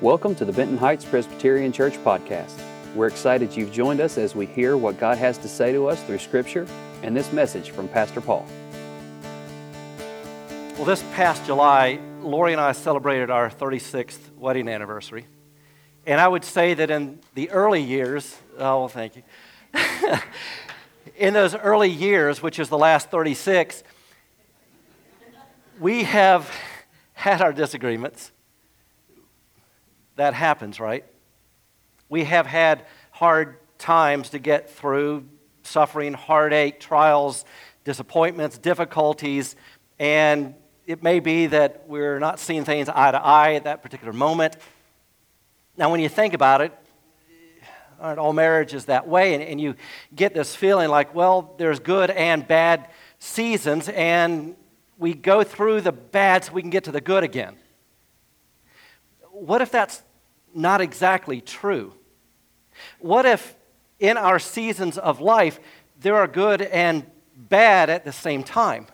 Welcome to the Benton Heights Presbyterian Church podcast. We're excited you've joined us as we hear what God has to say to us through Scripture and this message from Pastor Paul. Well, this past July, Lori and I celebrated our 36th wedding anniversary. And I would say that in the early years, oh, well, thank you. in those early years, which is the last 36, we have had our disagreements. That happens, right? We have had hard times to get through, suffering, heartache, trials, disappointments, difficulties, and it may be that we're not seeing things eye to eye at that particular moment. Now, when you think about it, aren't all marriages that way? And, and you get this feeling like, well, there's good and bad seasons, and we go through the bad so we can get to the good again. What if that's not exactly true? What if in our seasons of life there are good and bad at the same time?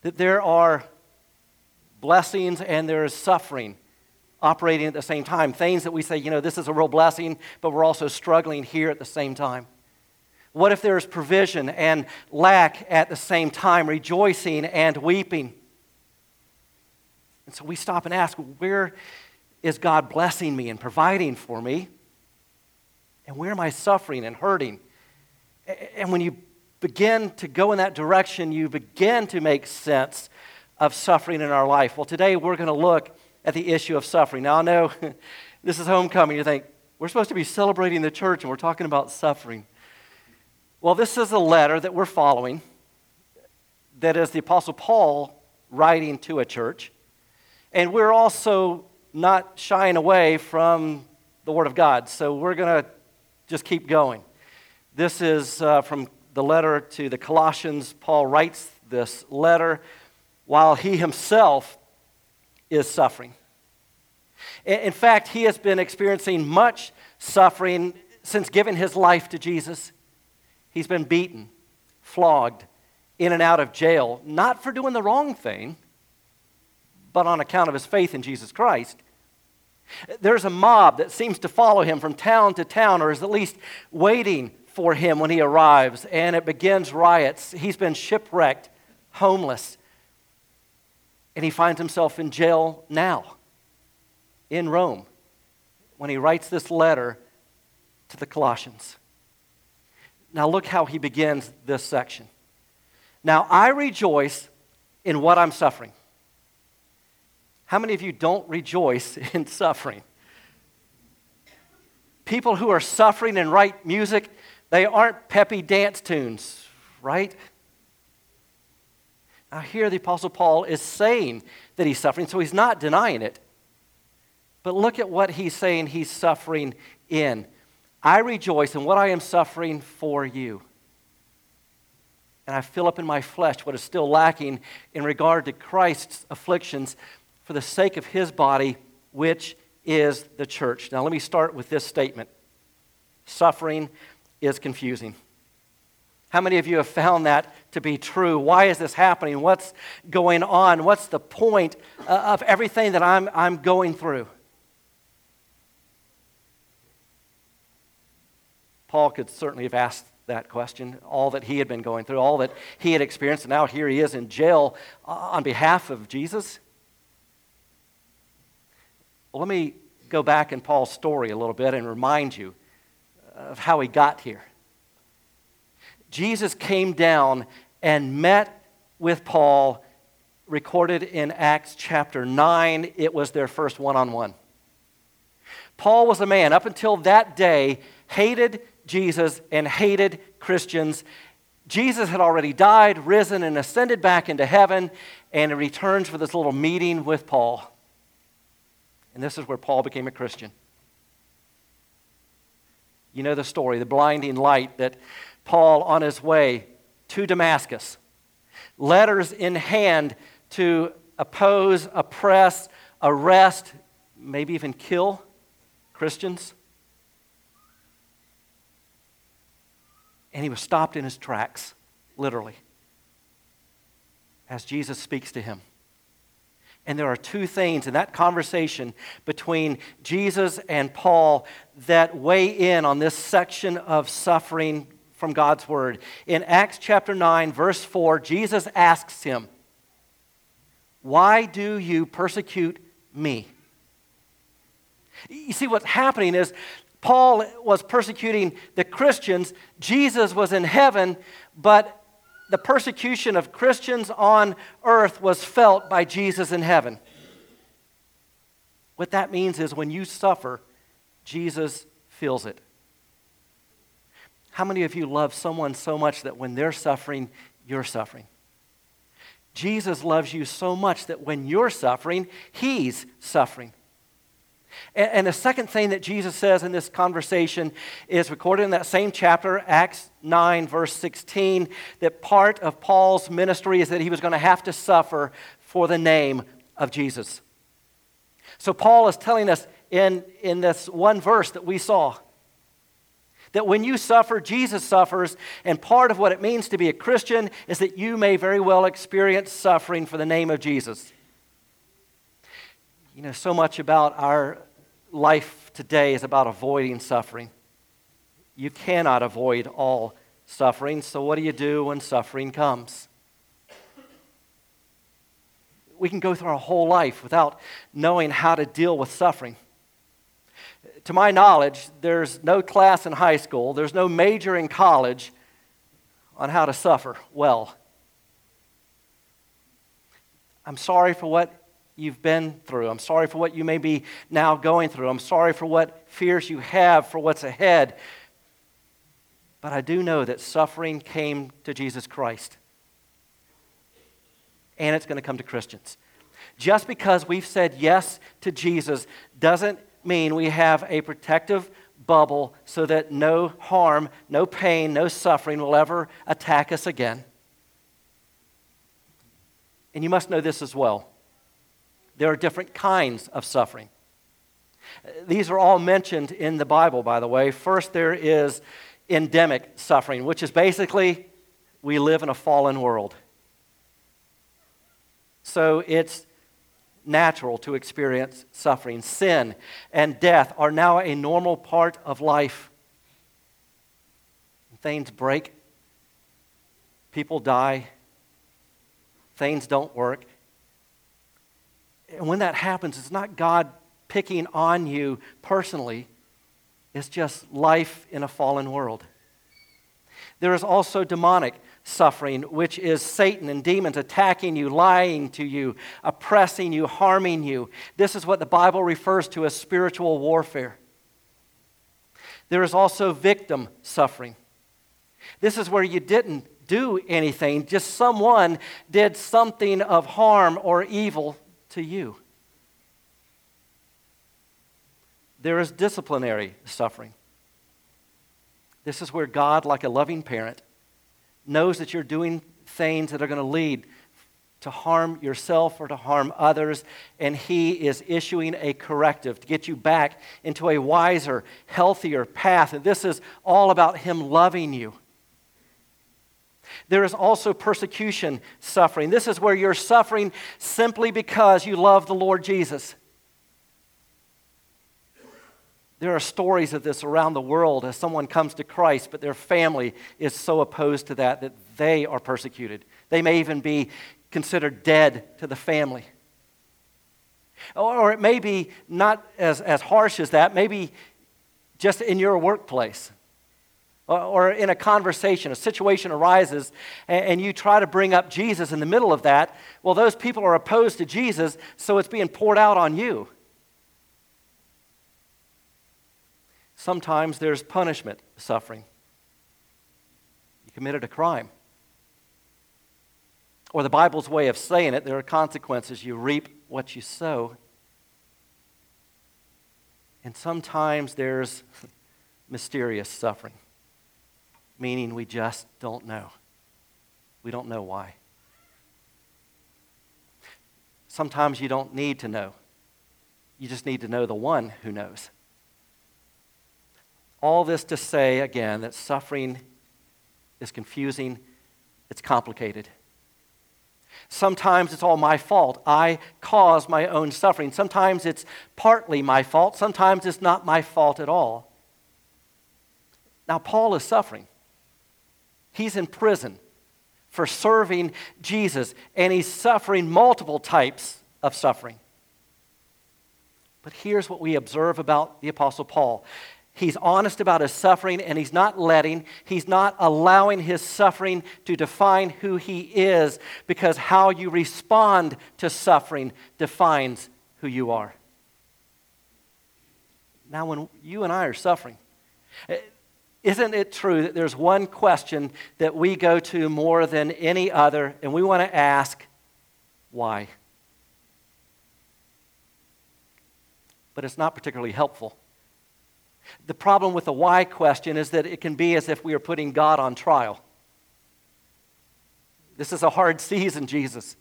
That there are blessings and there is suffering operating at the same time. Things that we say, you know, this is a real blessing, but we're also struggling here at the same time. What if there's provision and lack at the same time, rejoicing and weeping? And so we stop and ask, where is God blessing me and providing for me? And where am I suffering and hurting? And when you begin to go in that direction, you begin to make sense of suffering in our life. Well, today we're going to look at the issue of suffering. Now, I know this is homecoming. You think, we're supposed to be celebrating the church and we're talking about suffering. Well, this is a letter that we're following that is the Apostle Paul writing to a church. And we're also not shying away from the Word of God. So we're going to just keep going. This is uh, from the letter to the Colossians. Paul writes this letter while he himself is suffering. In fact, he has been experiencing much suffering since giving his life to Jesus. He's been beaten, flogged, in and out of jail, not for doing the wrong thing, but on account of his faith in Jesus Christ. There's a mob that seems to follow him from town to town, or is at least waiting for him when he arrives, and it begins riots. He's been shipwrecked, homeless, and he finds himself in jail now, in Rome, when he writes this letter to the Colossians. Now, look how he begins this section. Now, I rejoice in what I'm suffering how many of you don't rejoice in suffering? People who are suffering and write music, they aren't peppy dance tunes, right? Now, here the Apostle Paul is saying that he's suffering, so he's not denying it. But look at what he's saying he's suffering in. I rejoice in what I am suffering for you. And I fill up in my flesh what is still lacking in regard to Christ's afflictions for the sake of his body, which is the church. Now, let me start with this statement suffering is confusing. How many of you have found that to be true? Why is this happening? What's going on? What's the point uh, of everything that I'm, I'm going through? Paul could certainly have asked that question, all that he had been going through, all that he had experienced, and now here he is in jail uh, on behalf of Jesus. Let me go back in Paul's story a little bit and remind you of how he got here. Jesus came down and met with Paul, recorded in Acts chapter 9. It was their first one on one. Paul was a man, up until that day, hated Jesus and hated Christians. Jesus had already died, risen, and ascended back into heaven, and he returns for this little meeting with Paul. And this is where Paul became a Christian. You know the story, the blinding light that Paul, on his way to Damascus, letters in hand to oppose, oppress, arrest, maybe even kill Christians. And he was stopped in his tracks, literally, as Jesus speaks to him. And there are two things in that conversation between Jesus and Paul that weigh in on this section of suffering from God's Word. In Acts chapter 9, verse 4, Jesus asks him, Why do you persecute me? You see, what's happening is Paul was persecuting the Christians, Jesus was in heaven, but the persecution of Christians on earth was felt by Jesus in heaven. What that means is when you suffer, Jesus feels it. How many of you love someone so much that when they're suffering, you're suffering? Jesus loves you so much that when you're suffering, he's suffering. And, the second thing that Jesus says in this conversation is recorded in that same chapter, Acts 9, verse 16, that part of Paul's ministry is that he was going to have to suffer for the name of Jesus. So Paul is telling us in, in this one verse that we saw that when you suffer, Jesus suffers, and part of what it means to be a Christian is that you may very well experience suffering for the name of Jesus. You know, so much about our life today is about avoiding suffering. You cannot avoid all suffering, so what do you do when suffering comes? We can go through our whole life without knowing how to deal with suffering. To my knowledge, there's no class in high school, there's no major in college on how to suffer well. I'm sorry for what you've been through. I'm sorry for what you may be now going through. I'm sorry for what fears you have for what's ahead. But I do know that suffering came to Jesus Christ. And it's going to come to Christians. Just because we've said yes to Jesus doesn't mean we have a protective bubble so that no harm, no pain, no suffering will ever attack us again. And you must know this as well there are different kinds of suffering. These are all mentioned in the Bible, by the way. First, there is endemic suffering, which is basically we live in a fallen world. So it's natural to experience suffering. Sin and death are now a normal part of life. Things break, people die, things don't work. And when that happens, it's not God picking on you personally, it's just life in a fallen world. There is also demonic suffering, which is Satan and demons attacking you, lying to you, oppressing you, harming you. This is what the Bible refers to as spiritual warfare. There is also victim suffering. This is where you didn't do anything, just someone did something of harm or evil to you. There is disciplinary suffering. This is where God, like a loving parent, knows that you're doing things that are going to lead to harm yourself or to harm others, and He is issuing a corrective to get you back into a wiser, healthier path. And this is all about Him loving you. There is also persecution suffering. This is where you're suffering simply because you love the Lord Jesus. There are stories of this around the world as someone comes to Christ, but their family is so opposed to that that they are persecuted. They may even be considered dead to the family. Or it may be not as, as harsh as that, maybe just in your workplace Uh, or in a conversation, a situation arises, and you try to bring up Jesus in the middle of that, well, those people are opposed to Jesus, so it's being poured out on you. Sometimes there's punishment suffering. You committed a crime. Or the Bible's way of saying it, there are consequences. You reap what you sow. And sometimes there's mysterious suffering meaning we just don't know. We don't know why. Sometimes you don't need to know. You just need to know the one who knows. All this to say, again, that suffering is confusing, it's complicated. Sometimes it's all my fault. I cause my own suffering. Sometimes it's partly my fault. Sometimes it's not my fault at all. Now, Paul is suffering. He's in prison for serving Jesus, and he's suffering multiple types of suffering. But here's what we observe about the Apostle Paul He's honest about his suffering and he's not letting, he's not allowing his suffering to define who he is because how you respond to suffering defines who you are. Now, when you and I are suffering, isn't it true that there's one question that we go to more than any other, and we want to ask, why? But it's not particularly helpful. The problem with the why question is that it can be as if we are putting God on trial. This is a hard season, Jesus.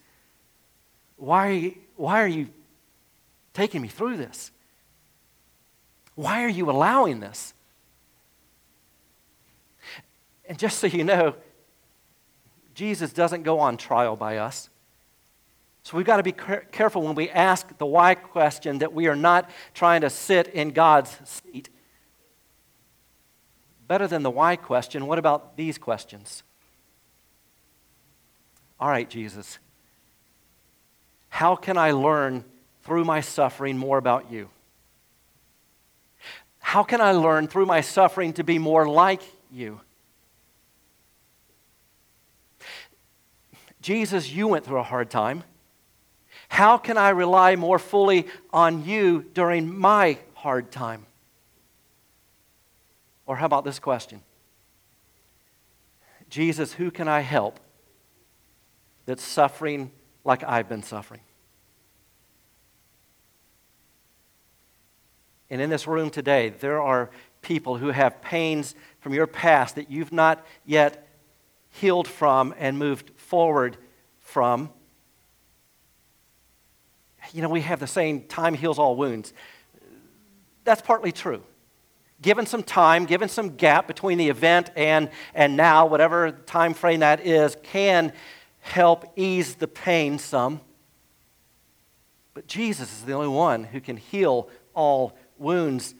Why are you, why are you taking me through this? Why are you allowing this? And just so you know, Jesus doesn't go on trial by us. So we've got to be careful when we ask the why question that we are not trying to sit in God's seat Better than the why question, what about these questions? All right, Jesus, how can I learn through my suffering more about you? How can I learn through my suffering to be more like you? Jesus, you went through a hard time. How can I rely more fully on you during my hard time? Or how about this question? Jesus, who can I help that's suffering like I've been suffering? And in this room today, there are people who have pains from your past that you've not yet healed from and moved forward from. You know, we have the saying, time heals all wounds. That's partly true given some time, given some gap between the event and, and now, whatever time frame that is, can help ease the pain some. But Jesus is the only one who can heal all wounds.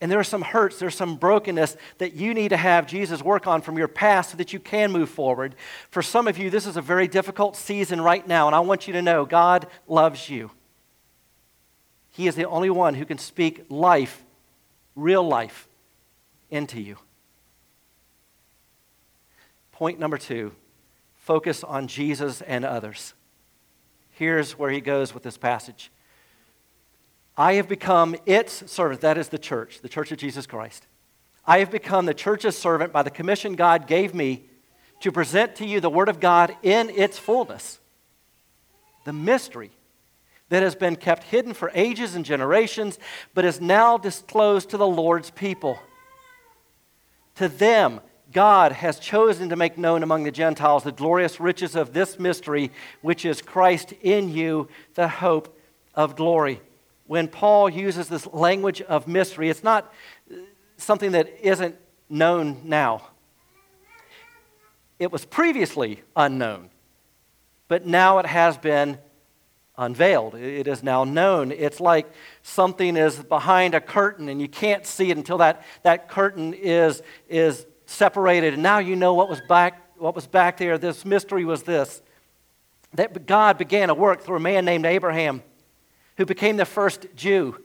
And there are some hurts, there's some brokenness that you need to have Jesus work on from your past so that you can move forward. For some of you, this is a very difficult season right now, and I want you to know God loves you. He is the only one who can speak life real life into you. Point number two focus on Jesus and others. Here's where he goes with this passage I have become its servant, that is the church, the church of Jesus Christ. I have become the church's servant by the commission God gave me to present to you the Word of God in its fullness. The mystery that has been kept hidden for ages and generations, but is now disclosed to the Lord's people. To them, God has chosen to make known among the Gentiles the glorious riches of this mystery, which is Christ in you, the hope of glory. When Paul uses this language of mystery, it's not something that isn't known now. It was previously unknown, but now it has been unveiled. It is now known. It's like something is behind a curtain and you can't see it until that, that curtain is, is separated. And now you know what was, back, what was back there. This mystery was this that God began a work through a man named Abraham who became the first Jew.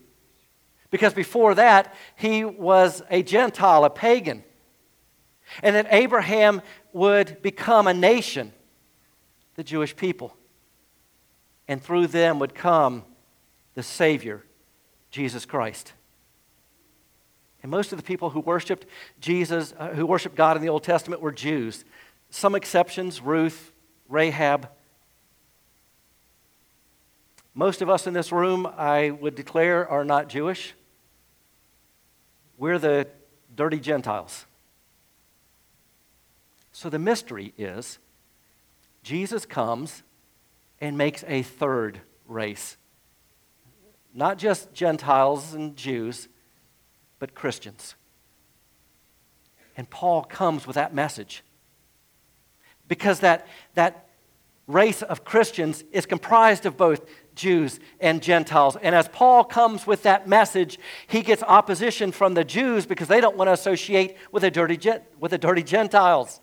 Because before that, he was a Gentile, a pagan. And that Abraham would become a nation, the Jewish people and through them would come the Savior, Jesus Christ. And most of the people who worshiped Jesus, uh, who worshiped God in the Old Testament, were Jews. Some exceptions Ruth, Rahab. Most of us in this room, I would declare, are not Jewish. We're the dirty Gentiles. So the mystery is Jesus comes and makes a third race. Not just Gentiles and Jews, but Christians. And Paul comes with that message. Because that, that race of Christians is comprised of both Jews and Gentiles. And as Paul comes with that message, he gets opposition from the Jews because they don't want to associate with the dirty, with the dirty Gentiles.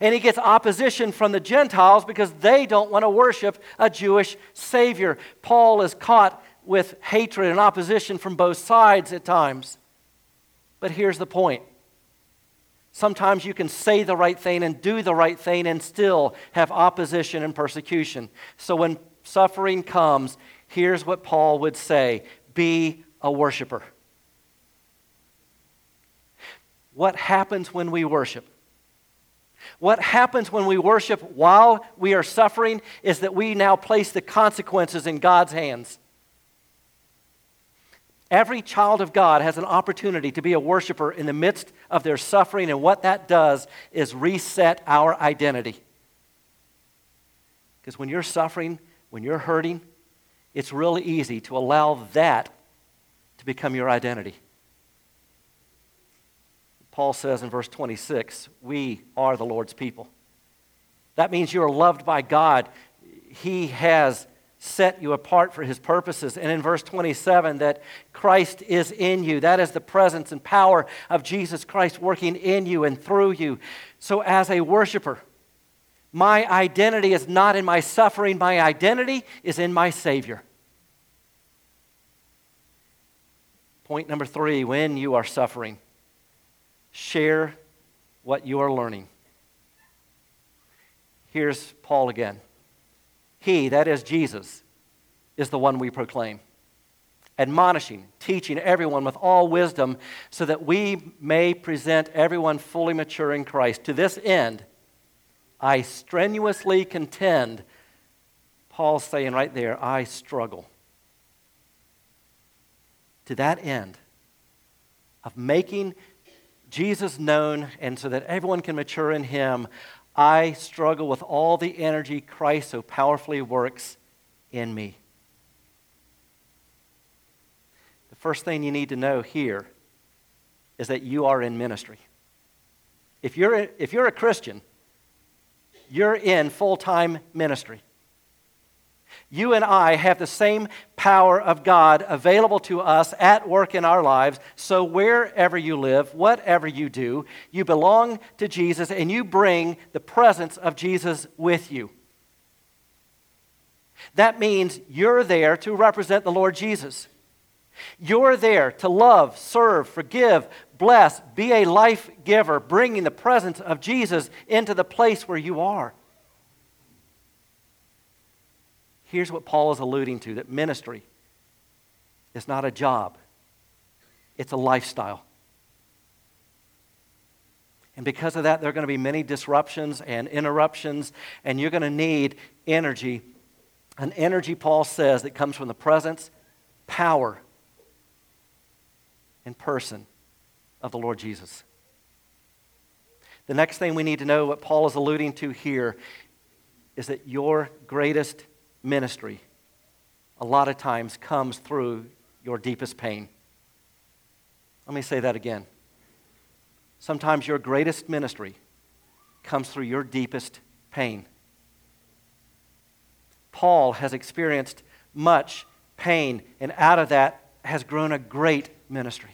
And he gets opposition from the Gentiles because they don't want to worship a Jewish Savior. Paul is caught with hatred and opposition from both sides at times. But here's the point Sometimes you can say the right thing and do the right thing and still have opposition and persecution. So when suffering comes, here's what Paul would say be a worshiper. What happens when we worship? What happens when we worship while we are suffering is that we now place the consequences in God's hands. Every child of God has an opportunity to be a worshiper in the midst of their suffering, and what that does is reset our identity. Because when you're suffering, when you're hurting, it's really easy to allow that to become your identity. Paul says in verse 26, We are the Lord's people. That means you are loved by God. He has set you apart for his purposes. And in verse 27, that Christ is in you. That is the presence and power of Jesus Christ working in you and through you. So, as a worshiper, my identity is not in my suffering, my identity is in my Savior. Point number three when you are suffering, share what you are learning. Here's Paul again. He, that is Jesus, is the one we proclaim. Admonishing, teaching everyone with all wisdom, so that we may present everyone fully mature in Christ. To this end, I strenuously contend. Paul's saying right there, I struggle. To that end of making Jesus known and so that everyone can mature in him, I struggle with all the energy Christ so powerfully works in me. The first thing you need to know here is that you are in ministry. If you're a, if you're a Christian, you're in full time ministry. You and I have the same power of God available to us at work in our lives. So, wherever you live, whatever you do, you belong to Jesus and you bring the presence of Jesus with you. That means you're there to represent the Lord Jesus. You're there to love, serve, forgive, bless, be a life giver, bringing the presence of Jesus into the place where you are. Here's what Paul is alluding to that ministry is not a job, it's a lifestyle. And because of that, there are going to be many disruptions and interruptions, and you're going to need energy. An energy, Paul says, that comes from the presence, power, and person of the Lord Jesus. The next thing we need to know, what Paul is alluding to here, is that your greatest ministry a lot of times comes through your deepest pain. Let me say that again. Sometimes your greatest ministry comes through your deepest pain. Paul has experienced much pain, and out of that has grown a great ministry.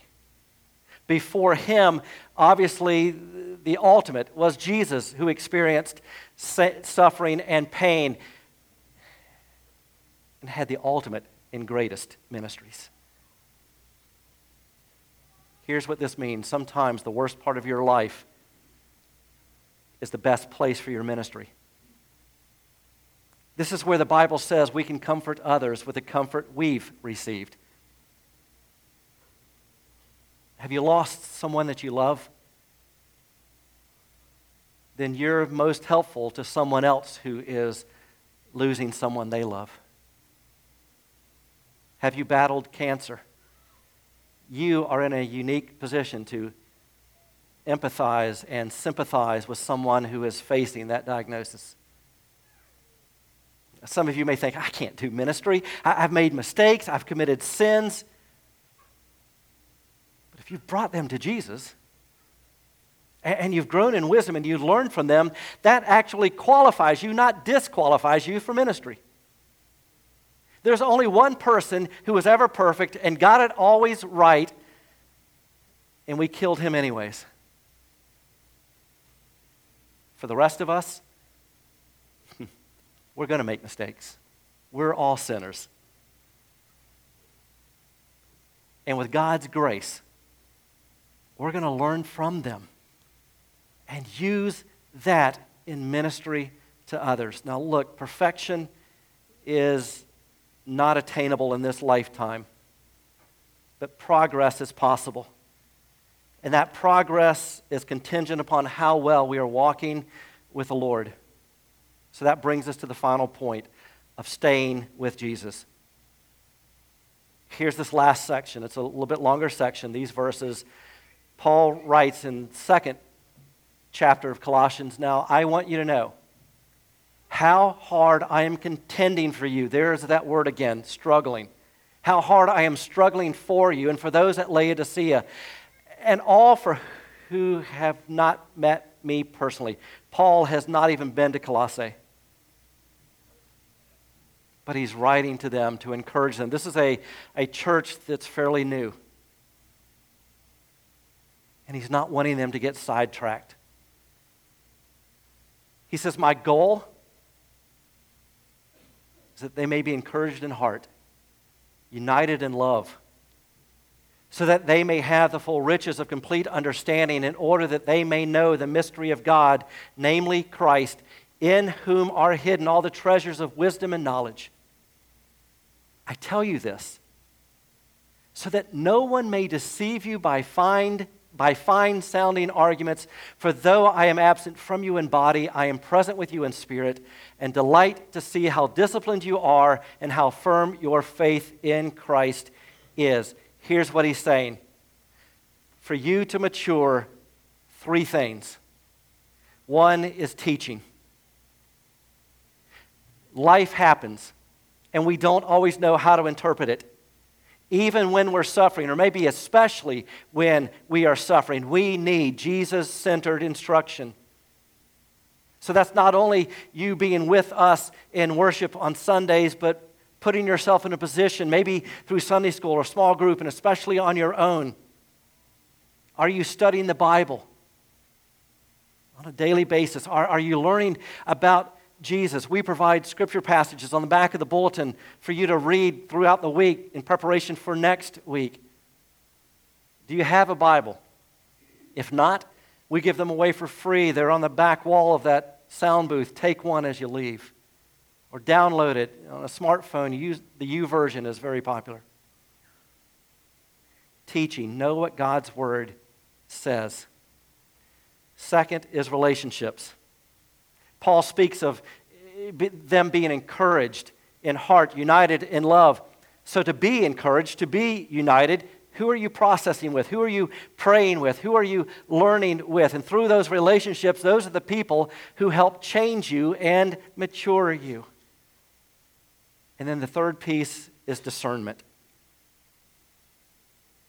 Before him, obviously, the ultimate was Jesus, who experienced suffering and pain and had the ultimate and greatest ministries. Here's what this means sometimes the worst part of your life is the best place for your ministry. This is where the Bible says we can comfort others with the comfort we've received. Have you lost someone that you love? Then you're most helpful to someone else who is losing someone they love. Have you battled cancer? You are in a unique position to empathize and sympathize with someone who is facing that diagnosis. Some of you may think, I can't do ministry. I, have made mistakes. I've committed sins. If you've brought them to Jesus and you've grown in wisdom and you've learned from them, that actually qualifies you, not disqualifies you for ministry. There's only one person who was ever perfect and got it always right, and we killed him anyways. For the rest of us, we're going to make mistakes. We're all sinners. And with God's grace, we're going to learn from them and use that in ministry to others. Now, look, perfection is not attainable in this lifetime, but progress is possible. And that progress is contingent upon how well we are walking with the Lord. So that brings us to the final point of staying with Jesus. Here's this last section. It's a little bit longer section, these verses. Paul writes in second chapter of Colossians, Now I want you to know how hard I am contending for you. There's that word again, struggling. How hard I am struggling for you and for those at Laodicea, and all for who have not met me personally. Paul has not even been to Colossae, but he's writing to them to encourage them. This is a, a church that's fairly new, and he's not wanting them to get sidetracked. He says, My goal is that they may be encouraged in heart, united in love, so that they may have the full riches of complete understanding, in order that they may know the mystery of God, namely Christ, in whom are hidden all the treasures of wisdom and knowledge. I tell you this so that no one may deceive you by find by fine sounding arguments. For though I am absent from you in body, I am present with you in spirit, and delight to see how disciplined you are and how firm your faith in Christ is. Here's what he's saying For you to mature, three things. One is teaching. Life happens, and we don't always know how to interpret it even when we're suffering, or maybe especially when we are suffering, we need Jesus centered instruction. So that's not only you being with us in worship on Sundays, but putting yourself in a position, maybe through Sunday school or small group, and especially on your own. Are you studying the Bible on a daily basis? Are, are you learning about Jesus. We provide scripture passages on the back of the bulletin for you to read throughout the week in preparation for next week. Do you have a Bible? If not, we give them away for free. They're on the back wall of that sound booth. Take one as you leave. Or download it on a smartphone. Use, the YouVersion is very popular. Teaching. Know what God's Word says. Second is relationships. Paul speaks of eh, them being encouraged in heart, united in love. So, to be encouraged, to be united, who are you processing with? Who are you praying with? Who are you learning with? And through those relationships, those are the people who help change you and mature you. And then the third piece is discernment.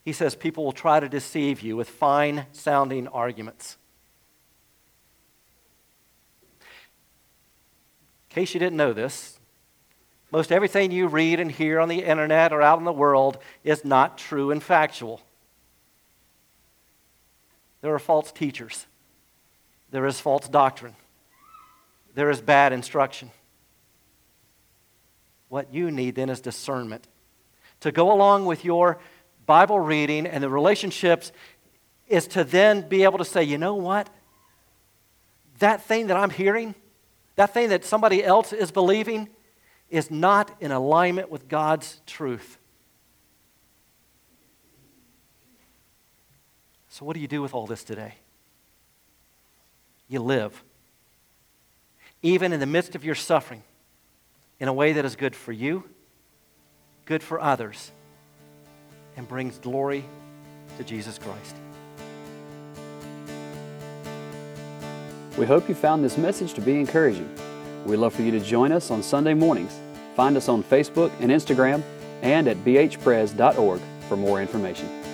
He says people will try to deceive you with fine sounding arguments. Case you didn't know this, most everything you read and hear on the internet or out in the world is not true and factual. There are false teachers. There is false doctrine. There is bad instruction. What you need then is discernment. To go along with your Bible reading and the relationships is to then be able to say, you know what? That thing that I'm hearing, that thing that somebody else is believing is not in alignment with God's truth. So, what do you do with all this today? You live, even in the midst of your suffering, in a way that is good for you, good for others, and brings glory to Jesus Christ. We hope you found this message to be encouraging. We'd love for you to join us on Sunday mornings. Find us on Facebook and Instagram and at bhpres.org for more information.